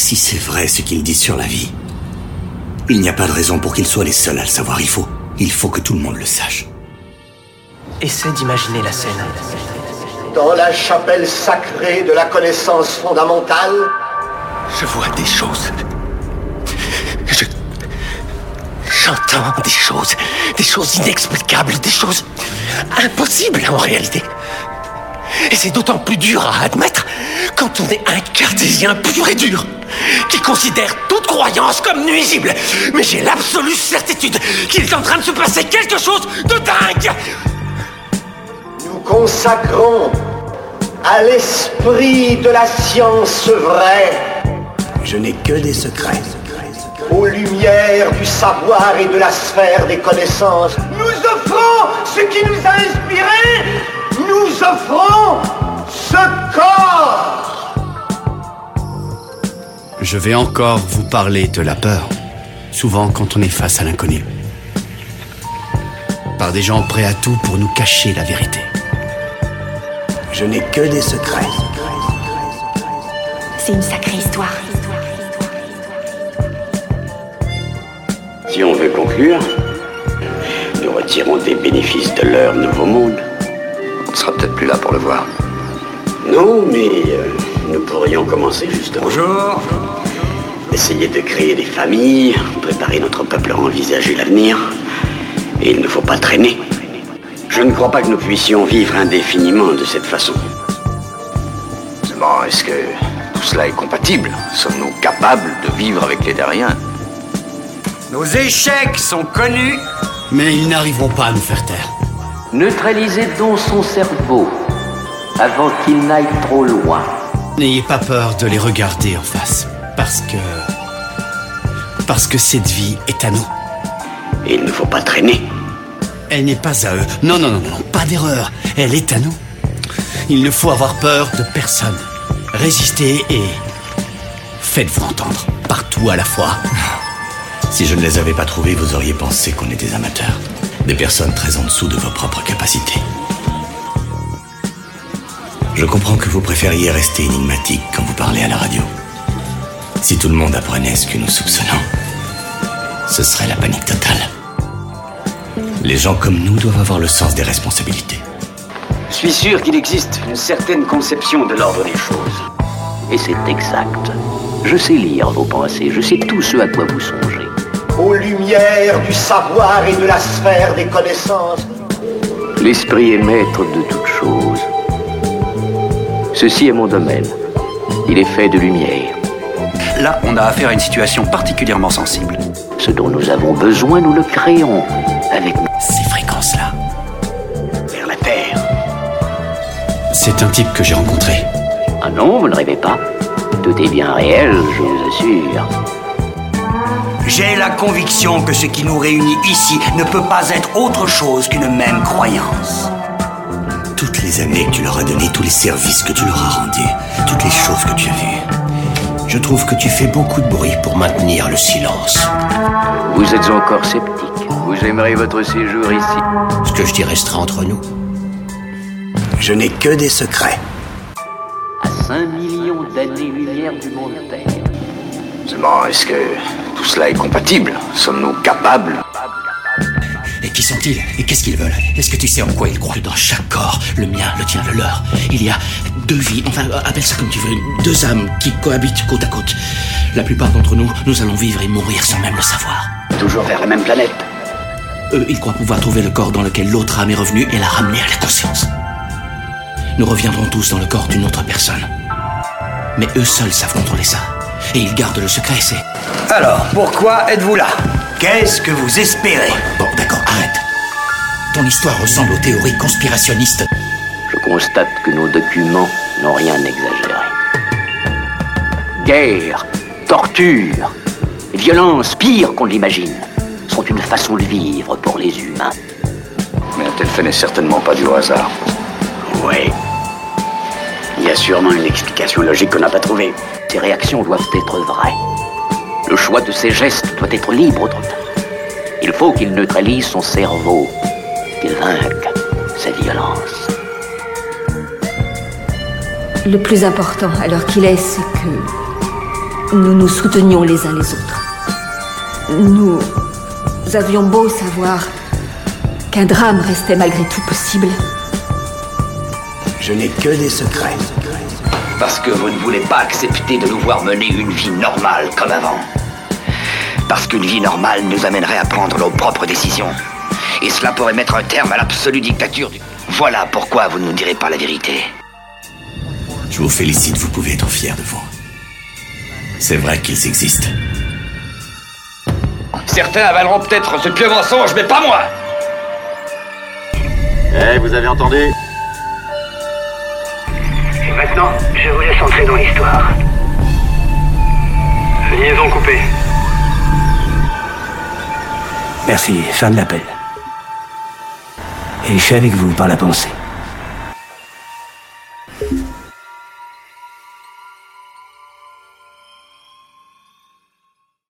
Si c'est vrai ce qu'ils disent sur la vie, il n'y a pas de raison pour qu'ils soient les seuls à le savoir. Il faut, il faut que tout le monde le sache. Essaie d'imaginer la scène. Dans la chapelle sacrée de la connaissance fondamentale, Je vois des choses. Je. J'entends des choses. Des choses inexplicables, des choses impossibles en réalité. Et c'est d'autant plus dur à admettre quand on est un cartésien pur et dur, qui considère toute croyance comme nuisible. Mais j'ai l'absolue certitude qu'il est en train de se passer quelque chose de dingue. nous consacrons à l'esprit de la science vraie, Je n'ai que des secrets. aux lumières du savoir et de la sphère des connaissances. Nous offrons ce qui nous a inspirés, nous offrons ce corps. Je vais encore vous parler de la peur, souvent quand on est face à l'inconnu. Par des gens prêts à tout pour nous cacher la vérité. Je n'ai que des secrets. C'est une sacrée histoire. Si on veut conclure, nous retirons des bénéfices de leur nouveau monde. On ne sera peut-être plus là pour le voir. Non, mais euh, nous pourrions commencer justement. Bonjour. Essayer de créer des familles, préparer notre peuple à envisager l'avenir. Et il ne faut pas traîner. Je ne crois pas que nous puissions vivre indéfiniment de cette façon. Seulement, est-ce que tout cela est compatible? Sommes-nous capables de vivre avec les terriens? Nos échecs sont connus. Mais ils n'arriveront pas à nous faire taire. Neutralisez donc son cerveau avant qu'il n'aille trop loin. N'ayez pas peur de les regarder en face. Parce que... Parce que cette vie est à nous. Et il ne faut pas traîner. Elle n'est pas à eux. Non, non, non, non, pas d'erreur. Elle est à nous. Il ne faut avoir peur de personne. Résistez et... Faites-vous entendre. Partout à la fois. Si je ne les avais pas trouvés, vous auriez pensé qu'on était amateurs. Des personnes très en dessous de vos propres capacités. Je comprends que vous préfériez rester énigmatique quand vous parlez à la radio. Si tout le monde apprenait ce que nous soupçonnons, ce serait la panique totale. Les gens comme nous doivent avoir le sens des responsabilités. Je suis sûr qu'il existe une certaine conception de l'ordre des choses. Et c'est exact. Je sais lire vos pensées, je sais tout ce à quoi vous songez. Aux lumières du savoir et de la sphère des connaissances. L'esprit est maître de toutes choses. Ceci est mon domaine. Il est fait de lumière. Là, on a affaire à une situation particulièrement sensible. Ce dont nous avons besoin, nous le créons avec Ces fréquences-là. Vers la Terre. C'est un type que j'ai rencontré. Ah non, vous ne rêvez pas. Tout est bien réel, je vous assure. J'ai la conviction que ce qui nous réunit ici ne peut pas être autre chose qu'une même croyance. Toutes les années que tu leur as donné, tous les services que tu leur as rendus, toutes les choses que tu as vues. Je trouve que tu fais beaucoup de bruit pour maintenir le silence. Vous êtes encore sceptique. Vous aimerez votre séjour ici. Ce que je dis restera entre nous. Je n'ai que des secrets. À 5 millions d'années-lumière du monde Terre. Est-ce que tout cela est compatible? Sommes-nous capables? Et qui sont-ils? Et qu'est-ce qu'ils veulent? Est-ce que tu sais en quoi ils croient? Dans chaque corps, le mien, le tien, le leur, il y a deux vies, enfin euh, appelle ça comme tu veux, deux âmes qui cohabitent côte à côte. La plupart d'entre nous, nous allons vivre et mourir sans même le savoir. Toujours vers la même planète. Eux, ils croient pouvoir trouver le corps dans lequel l'autre âme est revenue et la ramener à la conscience. Nous reviendrons tous dans le corps d'une autre personne. Mais eux seuls savent contrôler ça. Et ils gardent le secret, c'est... Alors, pourquoi êtes-vous là? Qu'est-ce que vous espérez? Bon, d'accord, arrête. Ton histoire ressemble aux théories conspirationnistes. Je constate que nos documents n'ont rien exagéré. Guerre, torture, violence pire qu'on l'imagine sont une façon de vivre pour les humains. Mais un tel fait n'est certainement pas du hasard. Oui. Il y a sûrement une explication logique qu'on n'a pas trouvée. Ces réactions doivent être vraies. Le choix de ses gestes doit être libre. Il faut qu'il neutralise son cerveau, qu'il vainque sa violence. Le plus important, alors qu'il est, c'est que nous nous soutenions les uns les autres. Nous avions beau savoir qu'un drame restait malgré tout possible. Je n'ai que des secrets. Parce que vous ne voulez pas accepter de nous voir mener une vie normale comme avant. Parce qu'une vie normale nous amènerait à prendre nos propres décisions. Et cela pourrait mettre un terme à l'absolue dictature du... Voilà pourquoi vous ne nous direz pas la vérité. Je vous félicite, vous pouvez être fier de vous. C'est vrai qu'ils existent. Certains avaleront peut-être ce pieux mensonge, mais pas moi Eh, vous avez entendu? Maintenant, je vous laisse entrer dans l'histoire. Liaison coupée. Merci, fin de l'appel. Et je suis avec vous par la pensée.